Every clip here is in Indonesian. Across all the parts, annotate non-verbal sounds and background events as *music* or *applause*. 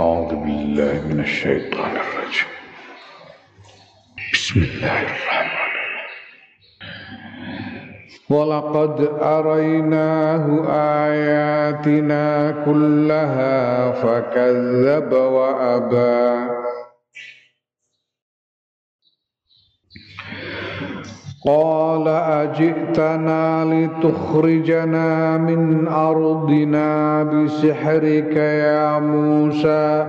أعوذ بالله من الشيطان الرجيم. بسم الله الرحمن الرحيم. ولقد أريناه آياتنا كلها فكذب وأبى. قال أجئتنا لتخرجنا من أرضنا بسحرك يا موسى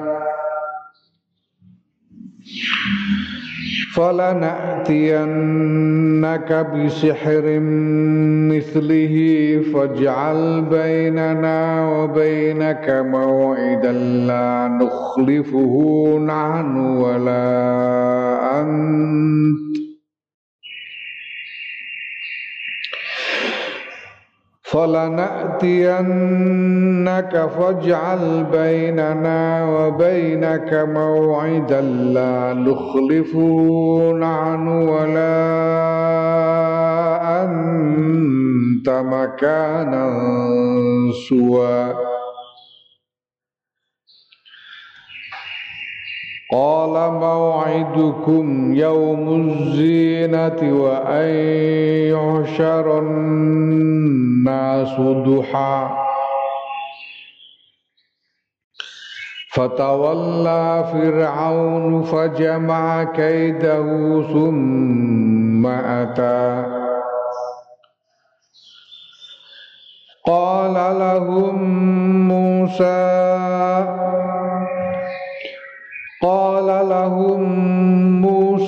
فلنأتينك بسحر مثله فاجعل بيننا وبينك موعدا لا نخلفه نحن ولا أنت فلنأتينك فاجعل بيننا وبينك موعدا لا نخلفه نحن ولا أنت مكانا سوى قال موعدكم يوم الزينة وأن يحشر الناس ضحى. فتولى فرعون فجمع كيده ثم أتى. قال لهم موسى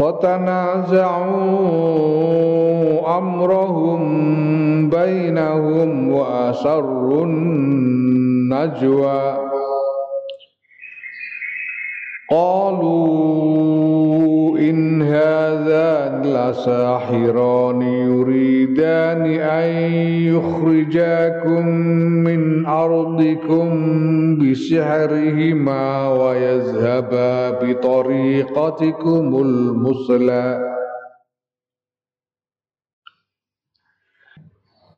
فتنازعوا أمرهم بينهم وأسروا النجوى قالوا إن هذان لساحران يريدان أن يخرجاكم من أرضكم بسحرهما ويذهبا بطريقتكم المثلى.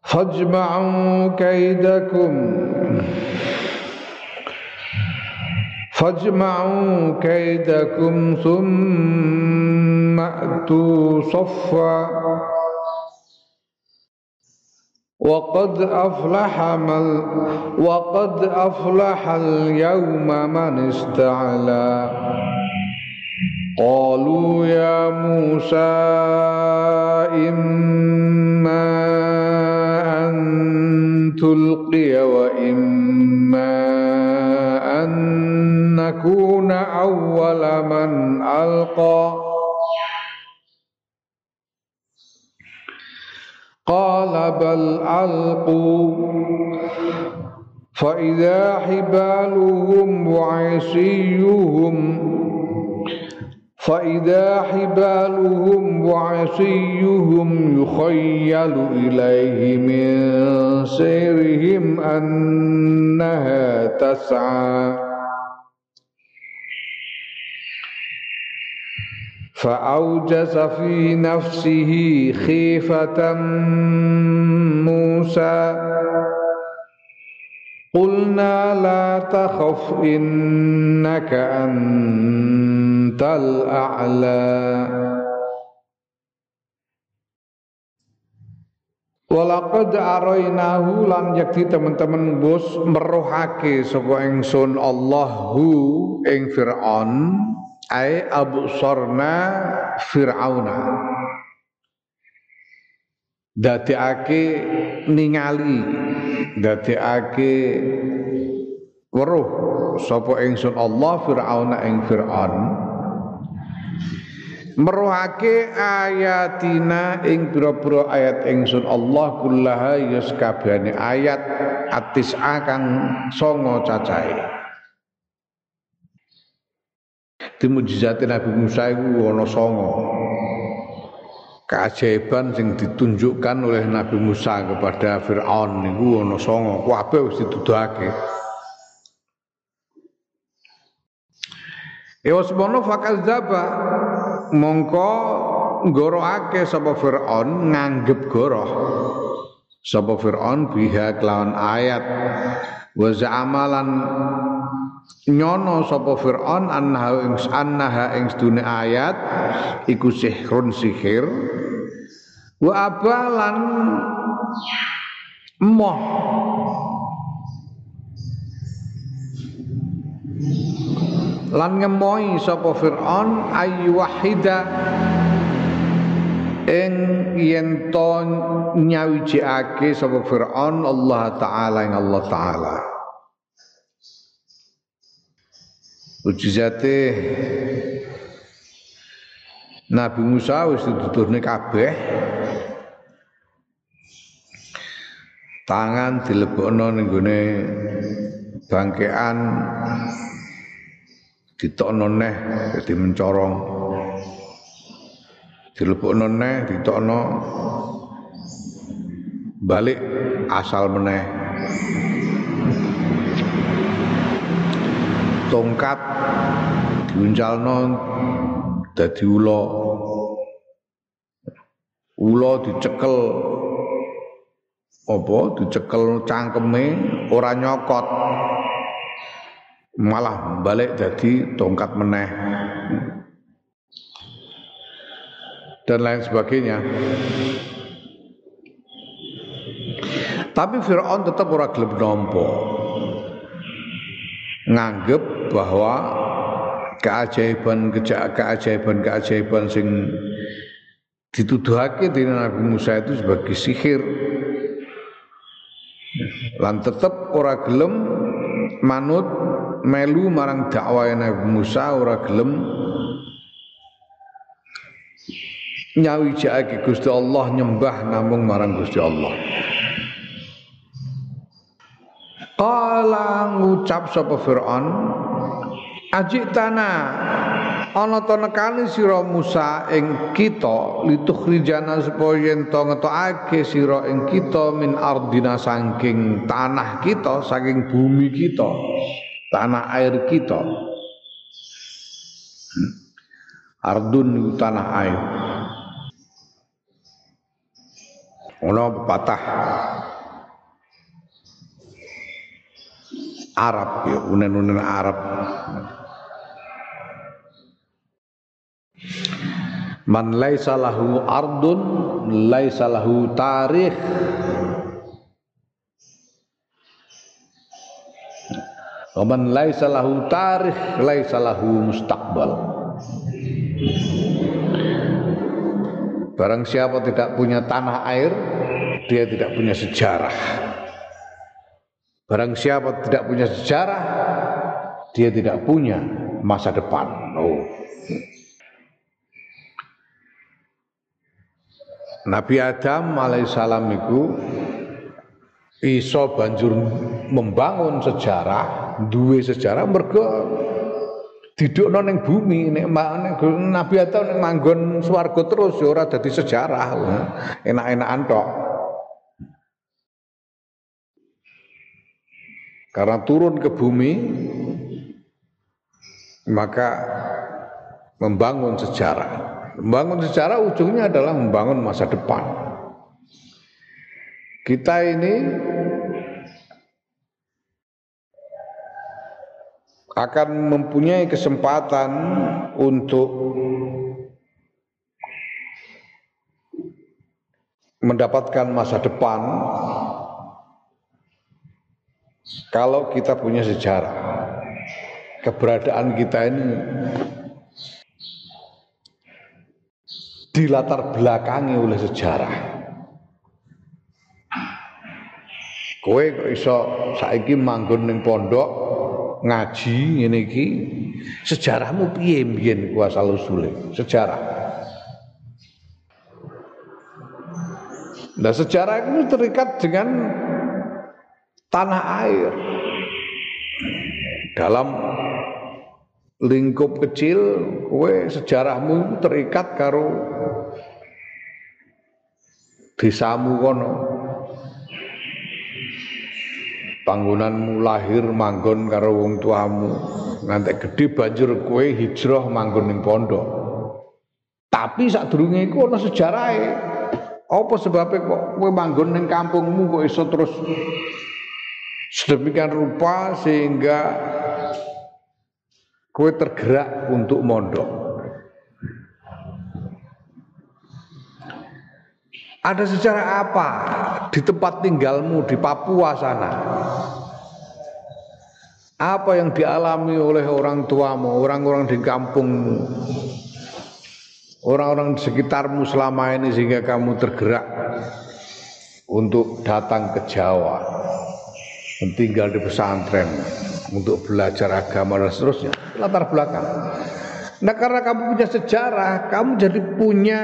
فاجمعوا كيدكم. فاجمعوا كيدكم ثم أتوا صفا. وقد أفلح من وقد أفلح اليوم من استعلى. قالوا يا موسى إما أن تلقي وإما أن نكون أول من ألقى. قال بل ألقوا. فإذا حبالهم وعصيهم فإذا حبالهم وعصيهم يخيل إليه من سيرهم أنها تسعى. فأوجس في نفسه خيفة موسى قلنا لا تخف إنك أنت الأعلى Walaqad arainahu lan yakti teman-teman bos merohake sapa ingsun Allahu ing Firaun ai Abu Sorna Fir'auna. Dadekake ningali dadekake weruh sapa ingsun Allah Fir'auna ing Fir'aun. Meruhake ayatina ing pira-pira ayat ingsun Allah kullaha yus ayat atis akan songo cacahe di mujizat Nabi Musa iku ana songo. Keajaiban sing ditunjukkan oleh Nabi Musa kepada Firaun niku ana songo. Kabeh wis dituduhake. Ya semono fakal zaba mongko goroake sapa Firaun nganggep goroh. Sapa Firaun biha kelawan ayat wa za'amalan nyono sapa Firaun annaha ing annaha ing sedune ayat iku sihrun sihir. Wa abalan moh lan ngemoi sapa Firaun ayu wahida ing yen to nyawijake sapa Firaun Allah taala ing Allah taala Ujizate Nabi Musa wis dituturne kabeh. Tangan dilebokno ning gone bangkean ditokno neh dadi mencorong. Dilebokno neh ditokno balik asal meneh tongkat diuncalno dadi ula ula dicekel. Apa? Dicekel cangkeme ora nyokot. Malah balik jadi tongkat meneh. Dan lain sebagainya. Tapi Fir'aun tetap ora gelem nampa nganggep bahwa keajaiban keajaiban keajaiban sing dituduhake di Nabi Musa itu sebagai sihir lan tetep ora gelem manut melu marang dakwah Nabi Musa ora gelem nyawijake Gusti Allah nyembah namung marang Gusti Allah. Kala ngucap sapa Firaun Ajik tanah ana to nekani sira Musa ing kita litukhrijana supaya yen to ngetokake sira ing kita min ardina saking tanah kita saking bumi kita tanah air kita. Ardun itu tanah air. Ono patah Arab ya unen-unen Arab. Man laisa lahu ardun laisa lahu tarikh. Waman laisa lahu tarikh laisa lahu mustaqbal. Barang siapa tidak punya tanah air dia tidak punya sejarah Barang siapa tidak punya sejarah dia tidak punya masa depan oh. Nabi Adam alaihissalam itu iso banjur membangun sejarah, duwe sejarah mergo didukno ning bumi nek Nabi Adam ning manggon swarga terus ya ora dadi sejarah. Enak-enakan tok. Karena turun ke bumi maka membangun sejarah. Membangun sejarah ujungnya adalah membangun masa depan. Kita ini akan mempunyai kesempatan untuk mendapatkan masa depan kalau kita punya sejarah, keberadaan kita ini dilatar belakangi oleh sejarah. Kowe kok iso saiki manggon ning pondok ngaji ngene iki sejarahmu piye mbiyen kuasa usule? Sejarah. Nah sejarah itu terikat dengan tanah air. Dalam lingkup kecil, kue sejarahmu terikat karo desamu kono. Panggonanmu lahir manggon karo wong tuamu. Nganti gede banjur kue hijrah manggon ning pondok. Tapi saat durunge iku ana sejarahe. Apa sebabnya kok kowe manggon ning kampungmu kok iso terus sedemikian rupa sehingga kowe tergerak untuk mondok. Ada sejarah apa di tempat tinggalmu di Papua sana? Apa yang dialami oleh orang tuamu, orang-orang di kampungmu, orang-orang di sekitarmu selama ini sehingga kamu tergerak untuk datang ke Jawa, tinggal di pesantren untuk belajar agama dan seterusnya, latar belakang. Nah karena kamu punya sejarah, kamu jadi punya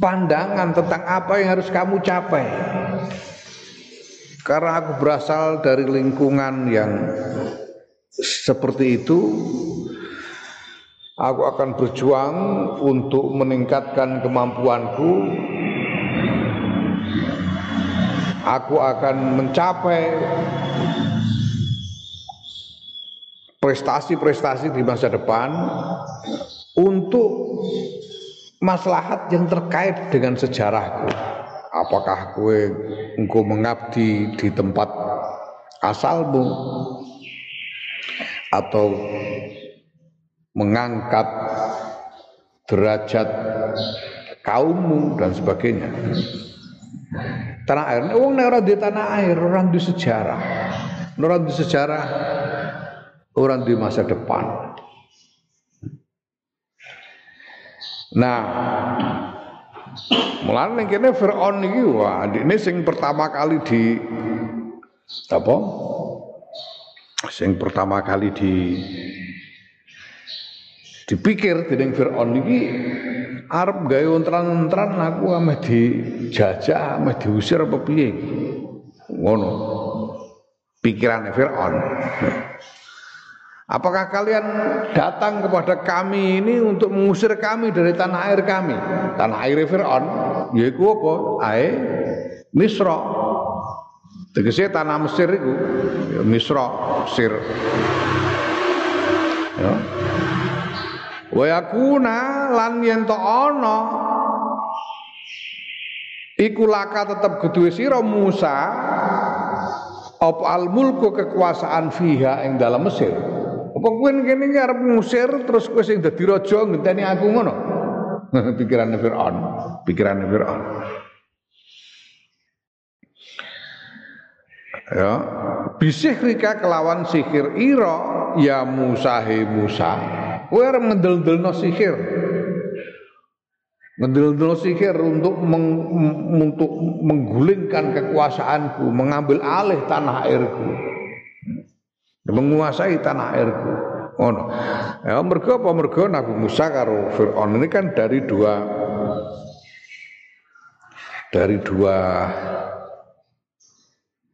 pandangan tentang apa yang harus kamu capai. Karena aku berasal dari lingkungan yang seperti itu, aku akan berjuang untuk meningkatkan kemampuanku. Aku akan mencapai prestasi-prestasi di masa depan untuk maslahat yang terkait dengan sejarahku. Apakah kue engkau mengabdi di tempat asalmu atau mengangkat derajat kaummu dan sebagainya. Tanah air, wong nek di tanah air, orang di sejarah. Orang di sejarah, orang di masa depan. Nah, mulane ning kene Firaun iki wah ini sing pertama kali di apa? Sing pertama kali di dipikir dening Firaun iki arep gawe ontran-ontran aku ame dijajah, ame diusir apa piye? Ngono. Pikirane Firaun. Apakah kalian datang kepada kami ini untuk mengusir kami dari tanah air kami? Tanah air Fir'aun, yaitu apa? Air Misra. Tegese tanah Mesir itu, ya, Misra, Mesir. Ya. Wa yakuna lan yen to ana iku laka tetep gedhe sira Musa apa al mulku kekuasaan fiha ing dalam Mesir. Apa kowe kene arep ngusir terus kowe sing dadi raja ngenteni aku ngono? *laughs* Pikirane Firaun, pikirane Firaun. Ya, bisih rika kelawan sihir ira ya Musa he Musa. Kowe arep ngedel-delno sihir. Ngedel-delno sihir untuk meng, untuk menggulingkan kekuasaanku, mengambil alih tanah airku menguasai tanah airku. Ngono. Ya mergo apa mergo Nabi Musa karo Firaun ini kan dari dua dari dua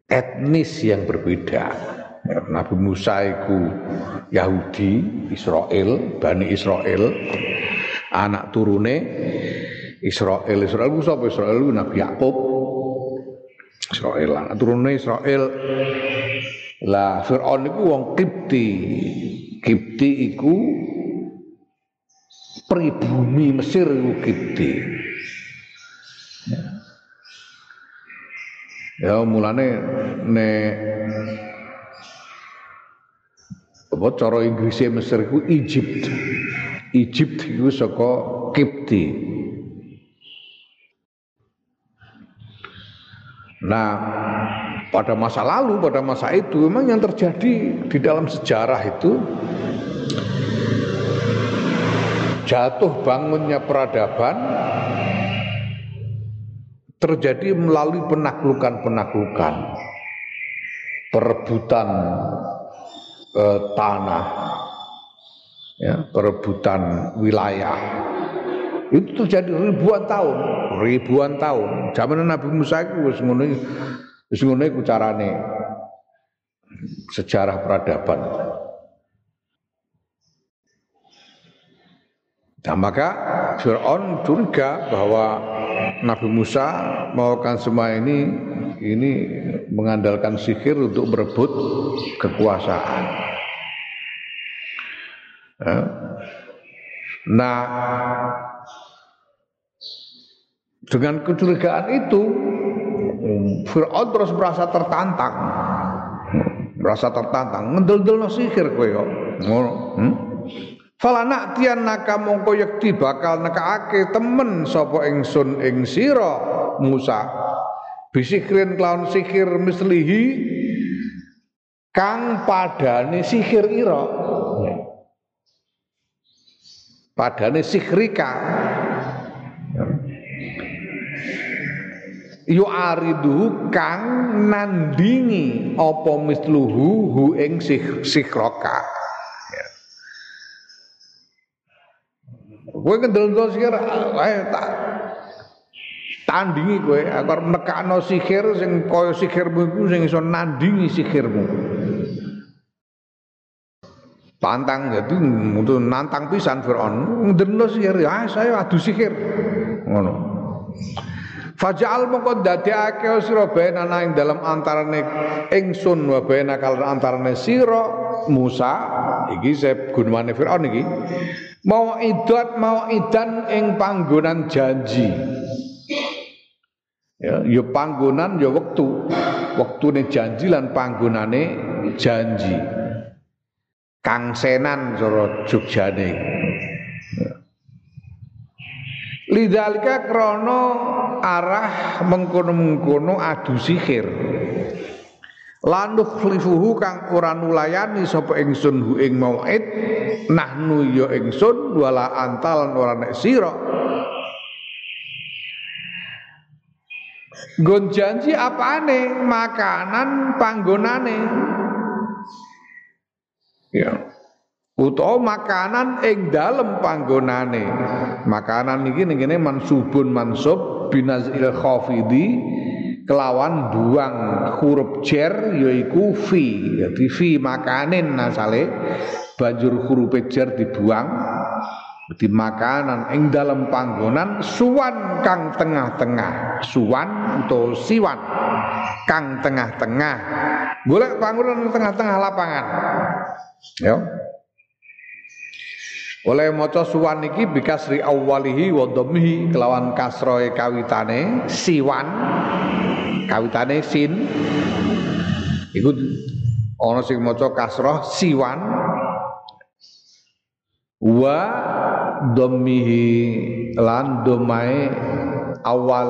etnis yang berbeda. Nabi Musa itu Yahudi, Israel, Bani Israel, anak turune Israel. Israel itu sapa Israel Nabi Yakub. Israel anak turune Israel lah Fir'aun iku wong Kipti. Kipti iku pribumi Mesir iku Kipti. Ya. mulane ne apa cara Inggrisnya Mesir iku Egypt. Egypt iku saka Kipti. Nah, pada masa lalu, pada masa itu memang yang terjadi di dalam sejarah itu jatuh bangunnya peradaban terjadi melalui penaklukan-penaklukan, perebutan tanah, ya, perebutan wilayah Itu terjadi ribuan tahun, ribuan tahun. Zaman Nabi Musa itu wis ngono wis sejarah peradaban. Nah, maka Fir'aun curiga bahwa Nabi Musa melakukan semua ini ini mengandalkan sihir untuk merebut kekuasaan. Ya. Nah, dengan kecurigaan itu Fir'aun terus merasa tertantang. Merasa tertantang, ngendel-ndel sihir kowe kok. Hmm? Fala naktian naka mongko yakti bakal nekaake temen sapa ingsun ing sira Musa. Bisikrin kelawan sihir mislihi kang padane sihir ira. Padane sihrika. Yu aridu kang nandingi apa misluhu hu ing sihraka. Kowe kendel-kendel sihir ae tak tandingi kowe. Aku arep nekakno sihir sing kaya sihirmu iku sing iso nandingi sihirmu. Tantang jadi untuk nantang pisan Fir'aun. Ngendelno sihir ya saya adu sihir. Ngono. Faja'al mongko dadekake sira benana ing dalam antarane ingsun wa bena kalan antarane sira Musa iki saya gunwane Firaun iki. Mau idat mau idan ing panggonan janji ya ya panggonan ya wektu. Wektune janji lan panggonane janji. Kang senan cara Jogjane. Lidalika krono arah mengkono-mengkono adu sihir. Lanuh khlifuhu kang ora nulayani sapa ingsun hu ing mauid nahnu ya ingsun wala antal ora nek sira Gon janji apane? Makanan panggonane. Ya. Utawa makanan ing dalem panggonane. Makanan iki ning mansubun mansub binazil khafidi kelawan duang huruf jer yaiku fi. Jadi fi makanin nasale banjur huruf jer dibuang di makanan ing dalam panggonan suwan kang tengah-tengah. Suwan atau siwan kang tengah-tengah. Golek panggonan tengah-tengah lapangan. Ya. Oleh maca suwan iki bikasri awwalihi wa dhammihi kelawan kasroe kawitane siwan. Kawitane sin. Iku ana sing maca kasroh siwan wa dhammihi lan domae awal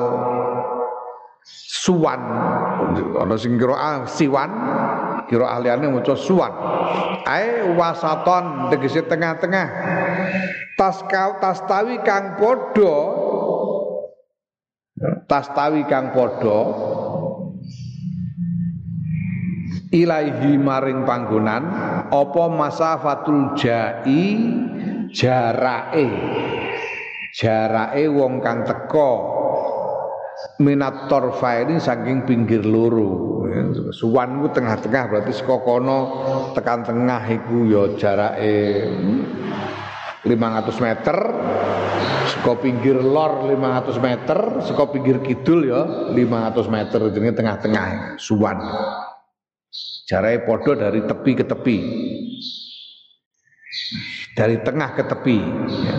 suwan. Ana sing kira siwan kira ahliane maca suwan. Ae wasaton tegese tengah-tengah. Tas kau tas tawi kang padha. Tas tawi kang padha. Ilaihi maring panggonan apa masafatul jai jarake. Jarake wong kang teka. Minat torfaini saking pinggir loro suwan ku tengah-tengah berarti saka tekan tengah iku ya jarake 500 meter. Saka pinggir lor 500 meter. Saka pinggir kidul ya 500 meter jenenge tengah-tengah suwan. Jarai podo dari tepi ke tepi. Dari tengah ke tepi. Ya.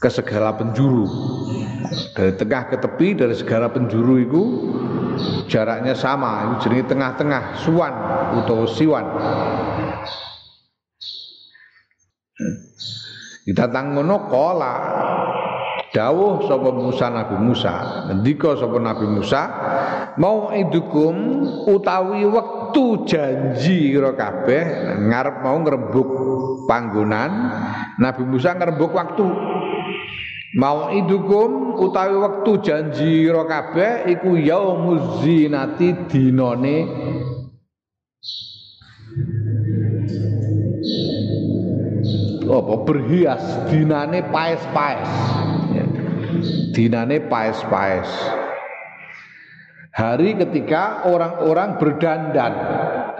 Ke segala penjuru. Dari tengah ke tepi, dari segala penjuru itu jaraknya sama. Itu jenis tengah-tengah, suwan atau siwan. Kita tanggono kola dawuh sapa Musa Nabi Musa. Ngendika sapa Nabi Musa mau idukum utawi wektu janji kira kabeh ngarep mau ngrembug panggonan. Nabi Musa ngrembug waktu. Mau idukum utawi wektu janji kira kabeh iku yaumuz zinati dinane. Apa berhias dinane paes-paes dinane paes-paes hari ketika orang-orang berdandan.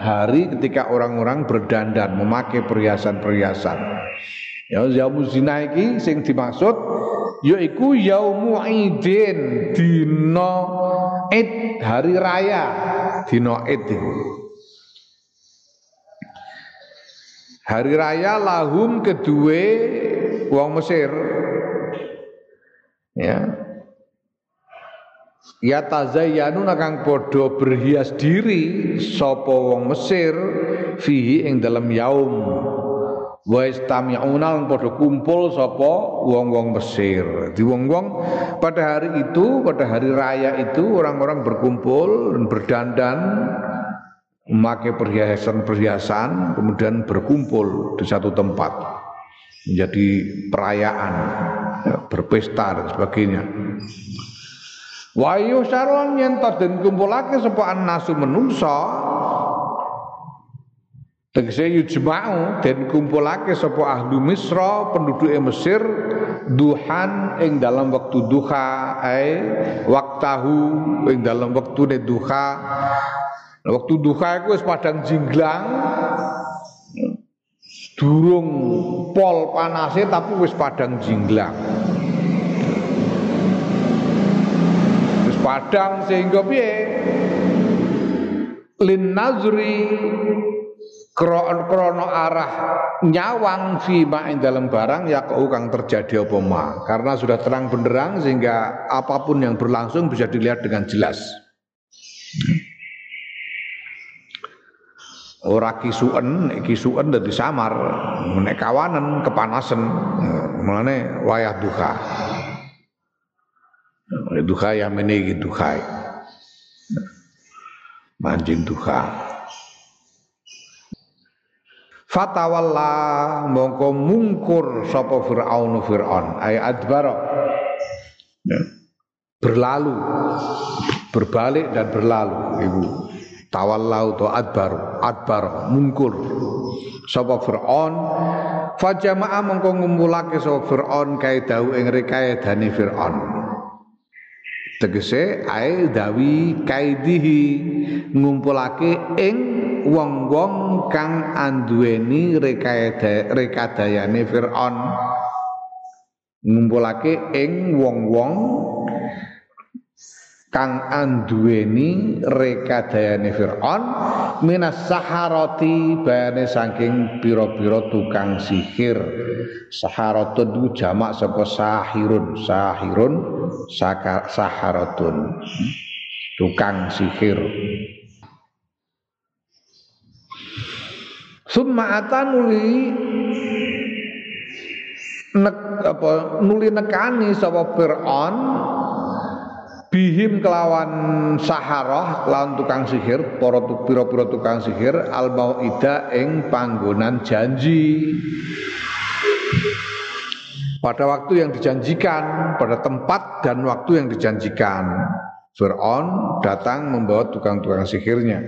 Hari ketika orang-orang berdandan memakai perhiasan-perhiasan. Ya yaumuz zina iki sing dimaksud yaiku yaumu idin dina id hari raya dina id. Hari raya lahum kedua wong Mesir ya. Ya tazayyanu kang padha berhias diri sapa wong Mesir fihi ing dalam yaum. Wa istami'una padha kumpul sapa wong-wong Mesir. Di wong-wong pada hari itu, pada hari raya itu orang-orang berkumpul dan berdandan memakai perhiasan-perhiasan kemudian berkumpul di satu tempat menjadi perayaan. ya, berpesta dan sebagainya. Wa yusaron yen den kumpulake sapa nasu menungsa Tegese yujma'u den kumpulake sapa ahlu Misra penduduk Mesir duhan ing dalam waktu duha ai waktahu ing dalam waktu duha. Waktu duha iku wis padang jinglang durung pol panase tapi wis padang jinglang. Padang sehingga piye? Lin nazri krono arah nyawang fima ing dalam barang ya kau kang terjadi apa ma. Karena sudah terang benderang sehingga apa pun yang berlangsung bisa dilihat dengan jelas ora kisuen kisuen dadi samar nek kawanan kepanasan mulane wayah duka. Duha yang menegi duha manjing duha fatawalla mongko mungkur sapa fir'aun fir'aun. Ay adbara. Ya. berlalu. Berbalik dan berlalu ibu tawallau to adbar adbar mungkur sapa fir'aun? Fajama'a mongko ngumpulake sapa fir'aun kae dawuh ing rekayedane fir'aun. Tegese ae dawi kaidihi ngumpulake ing wong-wong kang anduweni rekadayane Firaun. Ngumpulake ing wong-wong kang anduweni rekadayane Firaun minas saharati bayane saking pira-pira tukang sihir. Saharatun itu jamak saka sahirun sahirun saharatun. Tukang sihir. Summa atanuli nek apa nuli nekani sapa Firaun bihim kelawan saharah kelawan tukang sihir para pira-pira tukang sihir al mauida ing panggonan janji. Pada waktu yang dijanjikan pada tempat dan waktu yang dijanjikan. Fir'aun datang membawa tukang-tukang sihirnya.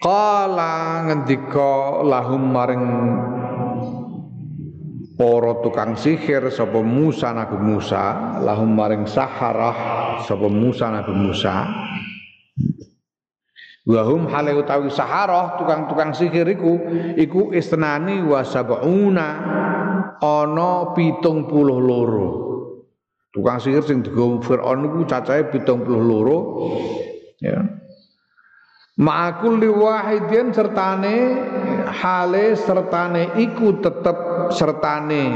Kala ngendika lahum maring para tukang sihir sapa Musa Nabi Musa lahum maring saharah sapa Musa Nabi Musa. Wahum hale utawi saharah tukang-tukang sihir iku iku isnani wa sab'una ana 72 tukang sihir sing digawa Firaun iku cacahe 72 ya. Ma'akul liwahidin sertane hale sertane iku tetep sertane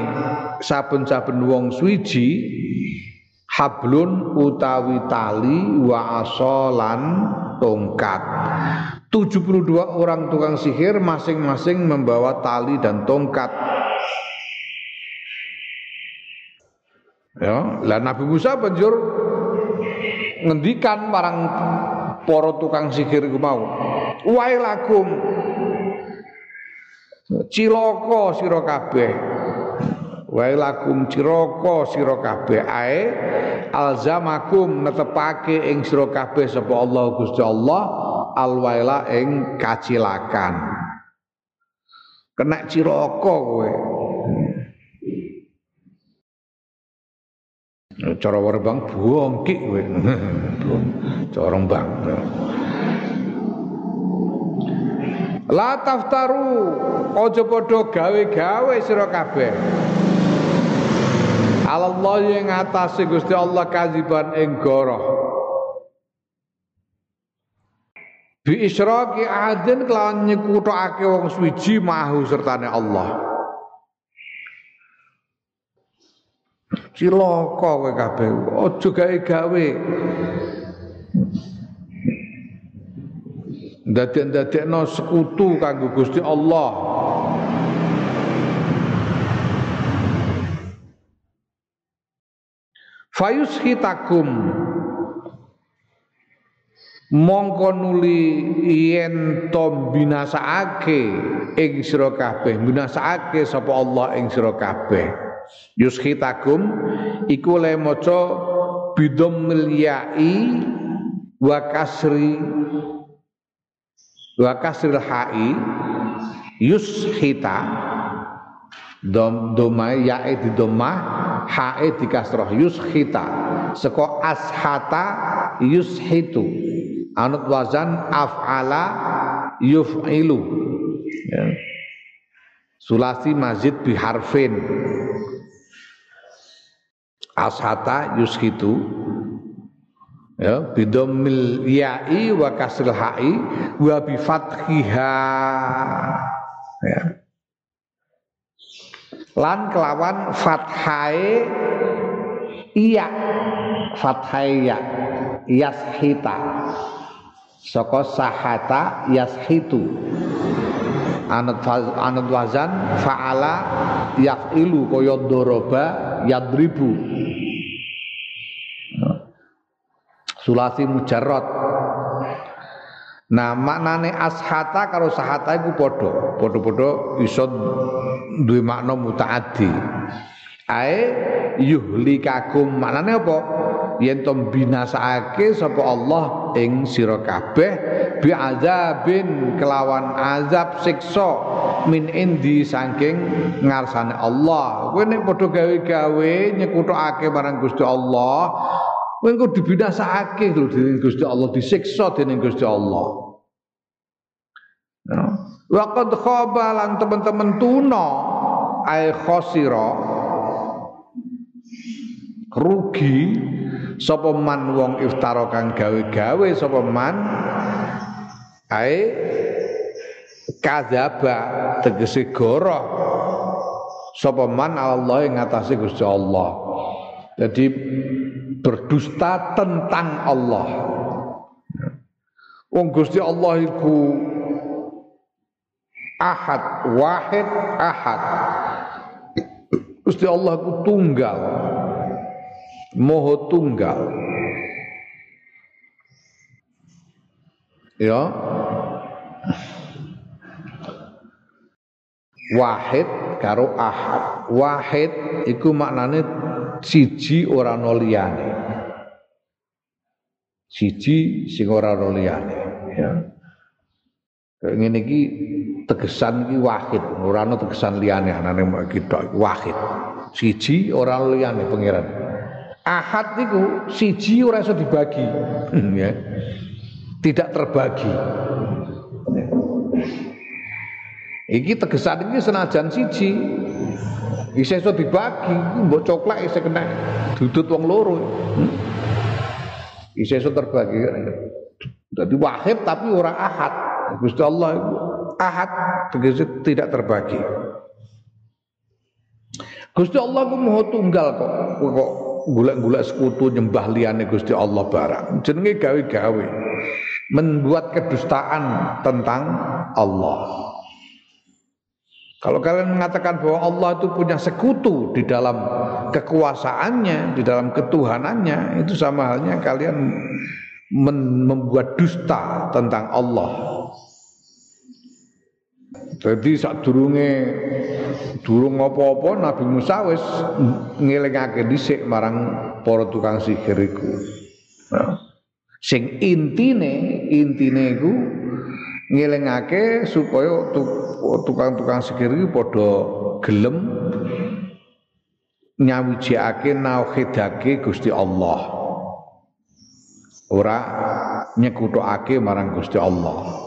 saben-saben wong swiji hablun utawi tali wa asolan tongkat. 72 orang tukang sihir masing-masing membawa tali dan tongkat. Ya lah Nabi Musa banjur ngendikan marang para tukang sihir mau wailakum cilaka sira kabeh wailakum cilaka sira kabeh ae alzamakum netepake ing sira kabeh sapa Allah Gusti Allah alwaila ing kacilakan kena cilaka kowe cara Rembang bongkik kowe. *laughs* cara Rembang. La taftaru aja padha gawe-gawe sira kabeh. Allah yang ngatasi Gusti Allah kaziban ing goroh. Bi isyraki adin kelawan nyekutake wong suwiji mahu sertane Allah. Cilaka kowe kabeh. Aja gawe-gawe. Ndadek-ndadekno sekutu kanggo Gusti Allah. Fayus hitakum mongko nuli yen to binasaake ing sira kabeh binasaake sapa Allah ing sira kabeh yushitakum iku le maca bidammil ya'i wa kasri wa kasril ha'i yushita. Dom doma ya'i di doma ha'i di kasroh. Yushita. Seko ashata yushitu anut wazan af'ala yuf'ilu. Ya. sulasi mazid biharfin. Ashata yuskitu ya bidomil ya'i wa kasril ha'i wa bi fathiha ya. Lan kelawan fathai iya. Fathai ya yashita. Saka sahata yashitu. Anut anut wazan faala yafilu kaya doroba yadribu sulasi mujarrad Nah maknane ashata karo sahata iku padha, padha-padha iso duwe makna mutaaddi. Ae yuhlikakum maknane apa? Yen binasaake sapa Allah ing sira kabeh bi azabin kelawan azab siksa min indi saking ngarsane Allah. Kowe nek padha gawe-gawe nyekutukake marang Gusti Allah, Kowe engko dibinasakake lho dening Gusti Allah, disiksa dening Gusti Allah. Ya. Wa qad khaba lan teman-teman tuna ai khosira rugi sapa man wong iftara kang gawe-gawe sapa man ai kadzaba tegese goroh sapa man Allah ing ngatasé Gusti Allah. Jadi berdusta tentang Allah. Wong Gusti Allah iku ahad, wahid, ahad. Gusti Allah iku tunggal. Moho tunggal. Ya. Wahid karo ahad. Wahid iku maknane siji ora ana liyane. Siji sing ora ana liyane, ya. Kayak ngene iki tegesan iki wahid, ora ana tegesan liyane anane iki tok wahid. Siji ora liyane pangeran. Ahad niku siji ora iso dibagi, *laughs* ya. Tidak terbagi. Iki tegesan iki senajan siji, Bisa iso dibagi, mbok coklat isih kena dudut wong loro. Hmm? Iso terbagi. Jadi wahid tapi orang ahad. Gusti Allah itu ahad tidak terbagi. Gusti Allah ku mau tunggal kok kok gula-gula sekutu nyembah liyane Gusti Allah barang. Jenenge gawe-gawe. Membuat kedustaan tentang Allah. Kalau kalian mengatakan bahwa Allah itu punya sekutu di dalam kekuasaannya, di dalam ketuhanannya, itu sama halnya kalian membuat dusta tentang Allah. Jadi saat durunge durung apa-apa Nabi Musa wis ngelingake dhisik marang para tukang sihir iku. Nah, sing intine intine iku ngelingake supaya tukang-tukang sihir iki padha gelem nyawijake nauhidake Gusti Allah ora nyekutukake marang Gusti Allah.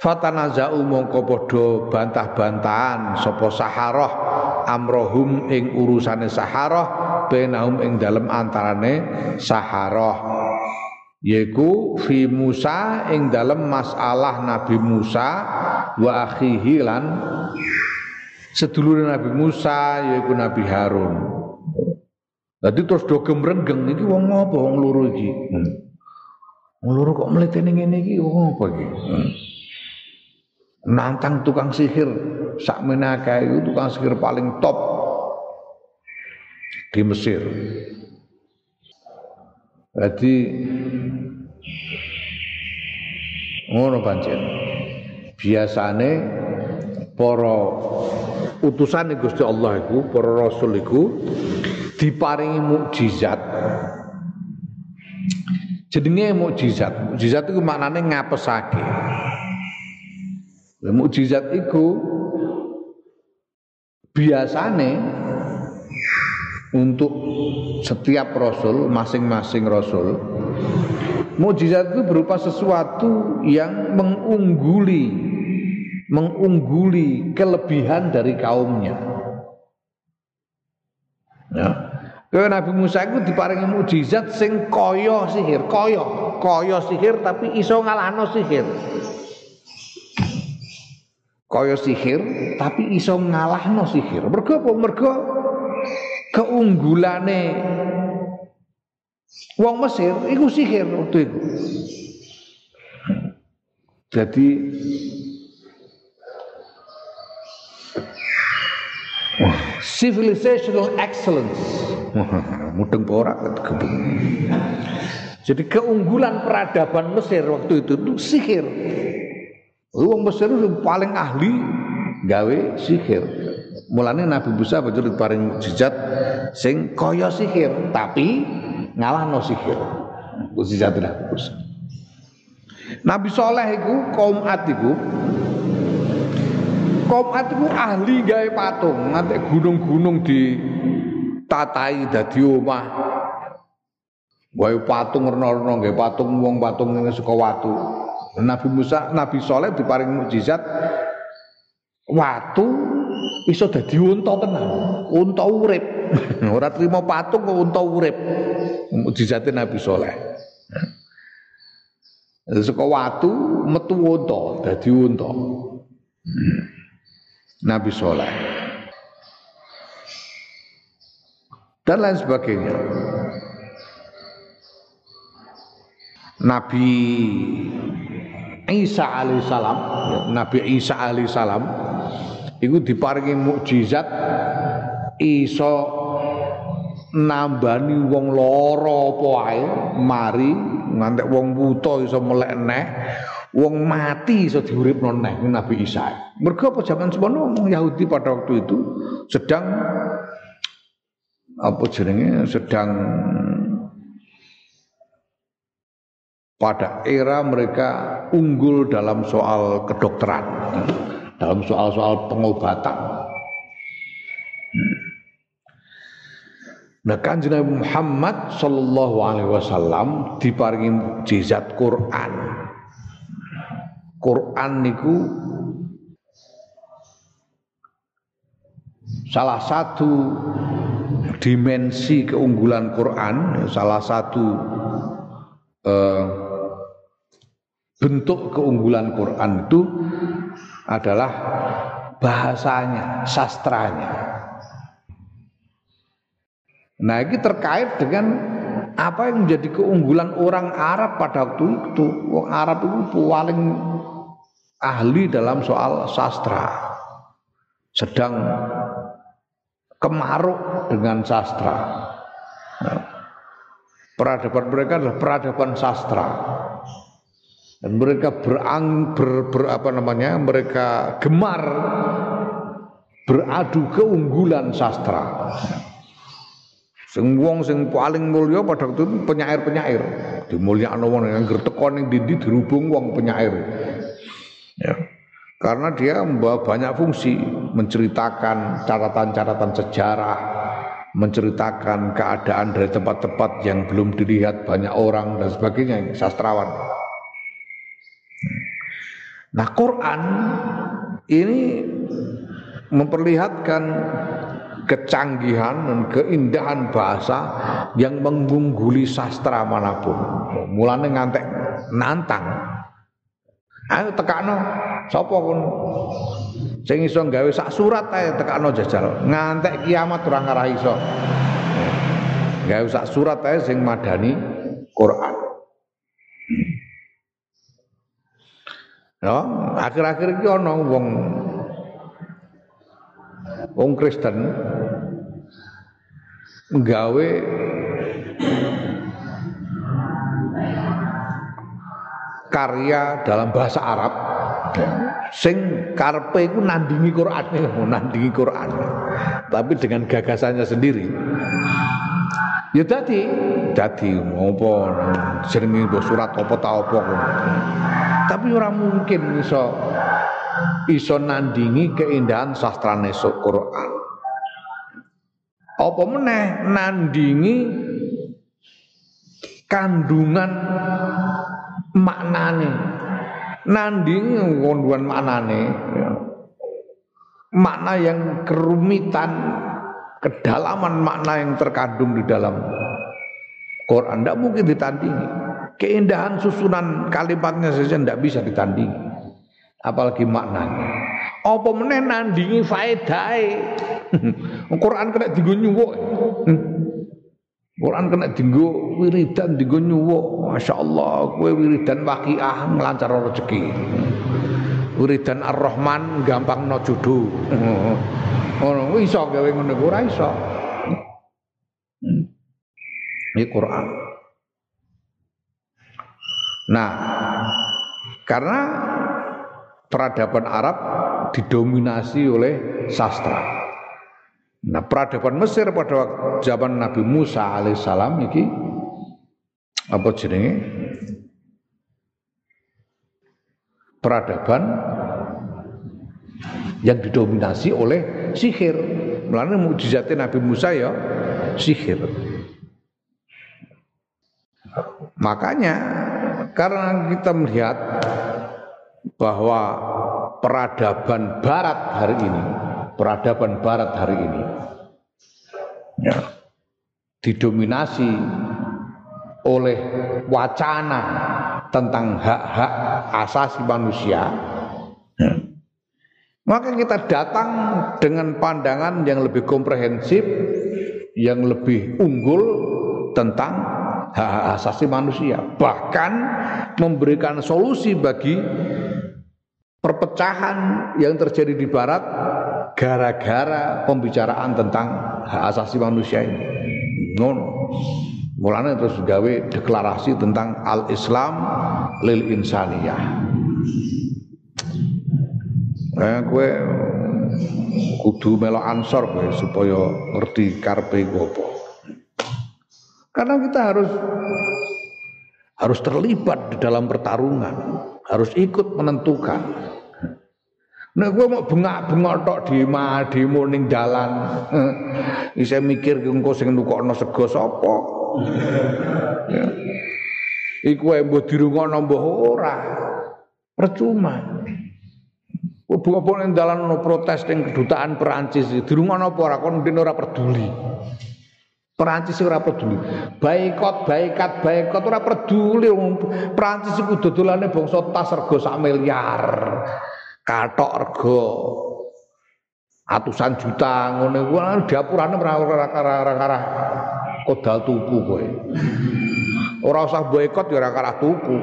Fatanaza'u mongko padha bantah-bantahan sapa saharah amrohum ing urusane saharah benahum ing dalem antarane saharah yaiku fi Musa ing dalem masalah Nabi Musa wa akhihi lan sedulur Nabi Musa yaiku Nabi Harun. Dadi terus do gemrenggeng iki wong apa wong loro iki? Hmm. Loro kok mletene ngene iki wong apa iki? Hmm nantang tukang sihir sak menaka itu tukang sihir paling top di Mesir jadi ngono pancen. Biasane para utusan Gusti Allah iku para rasul iku diparingi mukjizat. Jenenge mukjizat. Mukjizat itu maknane ngapesake. Mukjizat itu biasane untuk setiap rasul masing-masing rasul mukjizat itu berupa sesuatu yang mengungguli mengungguli kelebihan dari kaumnya ya Kaya Nabi Musa itu diparingi mukjizat sing kaya sihir, kaya, kaya sihir tapi iso ngalahno sihir kaya sihir tapi iso ngalahno sihir. Mergo apa? Mergo keunggulane wong Mesir iku sihir waktu itu. Jadi civilizational excellence. Mudeng ora Jadi keunggulan peradaban Mesir waktu itu itu sihir. Wong Mesir itu paling ahli gawe sihir. Mulane Nabi Musa betul paling mukjizat sing kaya sihir, tapi ngalahno sihir. Mukjizat Nabi Musa. Nabi Soleh itu kaum Ad itu kaum Ad itu ahli gawe patung, nanti gunung-gunung di tatai dadi omah. Gawe patung rena-rena gawe patung wong patung ngene saka watu. Nabi Musa, Nabi Soleh diparing mukjizat watu iso dadi unta tenan, unta urip. *laughs* Ora trimo patung kok unta urip. Mukjizate Nabi Soleh. Saka watu metu unta, dadi unta. Nabi Soleh. Dan lain sebagainya. Nabi Isa alaihissalam, ya, Nabi Isa alaihissalam itu diparingi mukjizat iso nambani wong loro apa ae mari ngantek wong buta iso melek neh wong mati iso diuripno neh Nabi Isa. Mergo apa zaman semono wong Yahudi pada waktu itu sedang apa jenenge sedang pada era mereka unggul dalam soal kedokteran, dalam soal-soal pengobatan. Nah kanjeng Nabi Muhammad Sallallahu Alaihi Wasallam diparingi mukjizat Quran. Quran niku salah satu dimensi keunggulan Quran, salah satu eh, bentuk keunggulan Quran itu adalah bahasanya, sastranya. Nah, ini terkait dengan apa yang menjadi keunggulan orang Arab pada waktu itu. Orang Arab itu paling ahli dalam soal sastra. Sedang kemaruk dengan sastra. Nah, peradaban mereka adalah peradaban sastra dan mereka berang ber, ber apa namanya mereka gemar beradu keunggulan sastra. Sing wong sing paling mulya pada waktu itu penyair-penyair. Dimulyakno wong yang teko ning dindi dirubung wong penyair. Ya. Karena dia membawa banyak fungsi menceritakan catatan-catatan sejarah, menceritakan keadaan dari tempat-tempat yang belum dilihat banyak orang dan sebagainya, sastrawan. Nah, Quran ini memperlihatkan kecanggihan dan keindahan bahasa yang mengungguli sastra mana pun. Mulane ngantek nantang. Ayo tekakno sapa pun sing iso gawe sak surat ae tekakno jajal. Ngantek kiamat ora ngarah iso. Gawe sak surat ae sing madani Quran. Ya, akhir-akhir iki ana wong wong Kristen nggawe karya dalam bahasa Arab. Sing karpe iku nandingi Quran. *laughs* Nandingi Quran. Tapi dengan gagasannya sendiri. Ya tadi dadi ngopo? Jenenge surat apa ta apa tapi orang mungkin iso iso nandingi keindahan sastra nesok Quran. Apa meneh nandingi kandungan maknane? Nandingi kandungan maknane ya. makna yang kerumitan kedalaman makna yang terkandung di dalam Quran. Tidak mungkin ditandingi keindahan susunan kalimatnya saja tidak bisa ditandingi. Apalagi maknanya. Apa meneh nandingi faedahe *laughs* Quran kena dienggo nyuwuk Quran kena dienggo wiridan dienggo nyuwuk. Masyaallah kowe wiridan waqiah nglancar rezeki. Wiridan ar-rahman gampang no jodoh. *laughs* Ngono iso gawe ngono ora iso. Ini Quran nah karena peradaban Arab didominasi oleh sastra. Nah, peradaban Mesir pada zaman Nabi Musa alaihissalam ini apa jenenge? Peradaban yang didominasi oleh sihir. Melalui mujizatnya Nabi Musa ya sihir. Makanya karena kita melihat bahwa peradaban barat hari ini, peradaban barat hari ini ya, didominasi oleh wacana tentang hak-hak asasi manusia. Ya. Maka kita datang dengan pandangan yang lebih komprehensif, yang lebih unggul tentang hak asasi manusia. Bahkan memberikan solusi bagi perpecahan yang terjadi di barat gara-gara pembicaraan tentang hak asasi manusia ini. Ngono. Mulanya terus gawe deklarasi tentang al-Islam lil insaniyah. Eh gue kudu melo ansor gue supaya ngerti karpe gue karena kita harus harus terlibat di dalam pertarungan, harus ikut menentukan. Nah, gue mau bengak-bengok tok di ma di morning jalan. *laughs* Bisa mikir engko sing nukokno sego sapa. Ya. Iku wae mbok dirungokno mbok ora. Percuma. Buka-buka yang dalan no protes yang kedutaan Perancis dirungokno apa ora kon ora peduli. Perancis ora peduli. Baikot, baikat, baikot ora peduli. Perancis iku dodolane bangsa tas rego sak miliar. Katok rego atusan juta ngono iku dapurane ora ora kodal tuku kowe. Ora usah boikot ya ora karah tuku.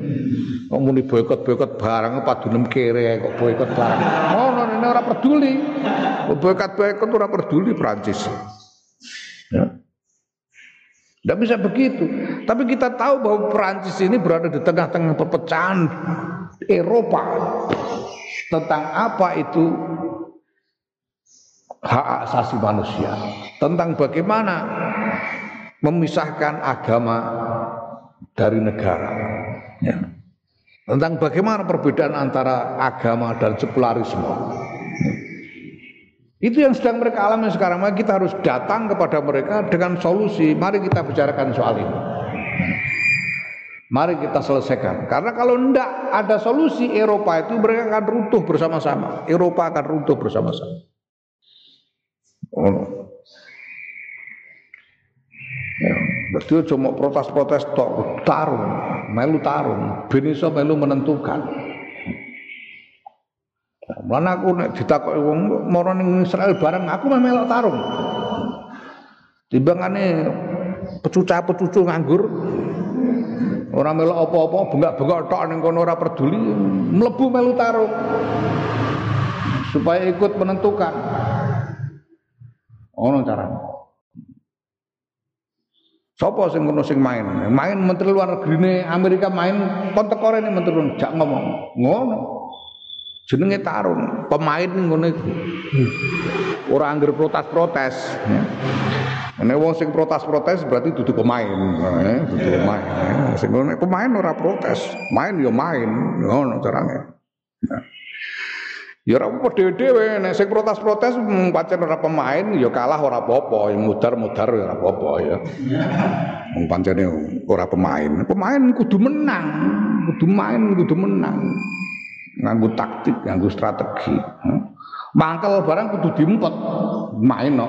*laughs* Kok muni boikot-boikot barang padunem kere kok boikot barang. Ngono ora peduli. Boikot-boikot ora peduli Perancis. Ya. Tidak bisa begitu. Tapi kita tahu bahwa Perancis ini berada di tengah-tengah perpecahan Eropa tentang apa itu hak asasi manusia, tentang bagaimana memisahkan agama dari negara, ya. tentang bagaimana perbedaan antara agama dan sekularisme. Itu yang sedang mereka alami sekarang. Maka kita harus datang kepada mereka dengan solusi. Mari kita bicarakan soal ini. Mari kita selesaikan. Karena kalau tidak ada solusi Eropa itu mereka akan runtuh bersama-sama. Eropa akan runtuh bersama-sama. Oh. Ya, berarti cuma protes-protes tok tarung, melu tarung, ben melu menentukan. Mana aku nek ditakoki wong mara ning Israel bareng aku mah melok tarung. Timbangane pecuca-pecucu nganggur ora melok apa-apa, bengak-bengok tok ning kono ora peduli, mlebu melu tarung. Supaya ikut menentukan. Ono carane. Sopo sing ngono sing main? Main menteri luar negeri Amerika main kon tekore menteri jak ngomong. Ngono jenenge tarung pemain ngono iku ora angger protes-protes Nek wong sing protes-protes berarti dudu pemain, eh, dudu pemain. Eh. Sing pemain ora protes, main ya main, ngono carane. Ya ora apa dhewe-dhewe nek sing protes-protes hmm, pancen ora pemain ya kalah ora apa-apa, ya mudar-mudar ya ora apa-apa ya. Wong pancene ora pemain. Pemain kudu menang, kudu main, kudu menang nganggu taktik, nganggu strategi. Mangkel barang kudu diempet, main no.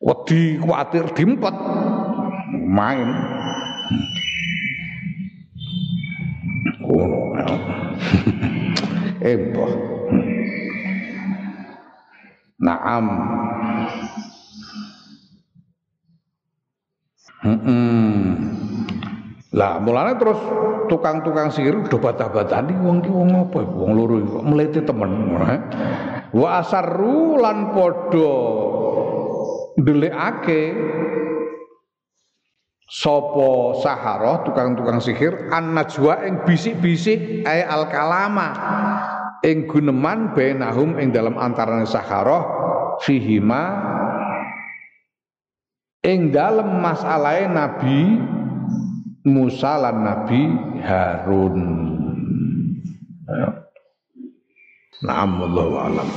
Wedi kuatir diempet, main. Oh, *laughs* Eboh. Naam. Hmm. -mm. Lah mulane terus tukang-tukang sihir do bata-batani wong ki wong apa wong loro kok mlete temen eh. Wa asarru lan padha ndelikake sapa saharoh tukang-tukang sihir an najwa ing bisik-bisik ay al kalama ing guneman bainahum ing dalam antarane saharoh fihima ing dalam masalahe nabi Musa lan Nabi Harun. Na'am wallahu a'lam.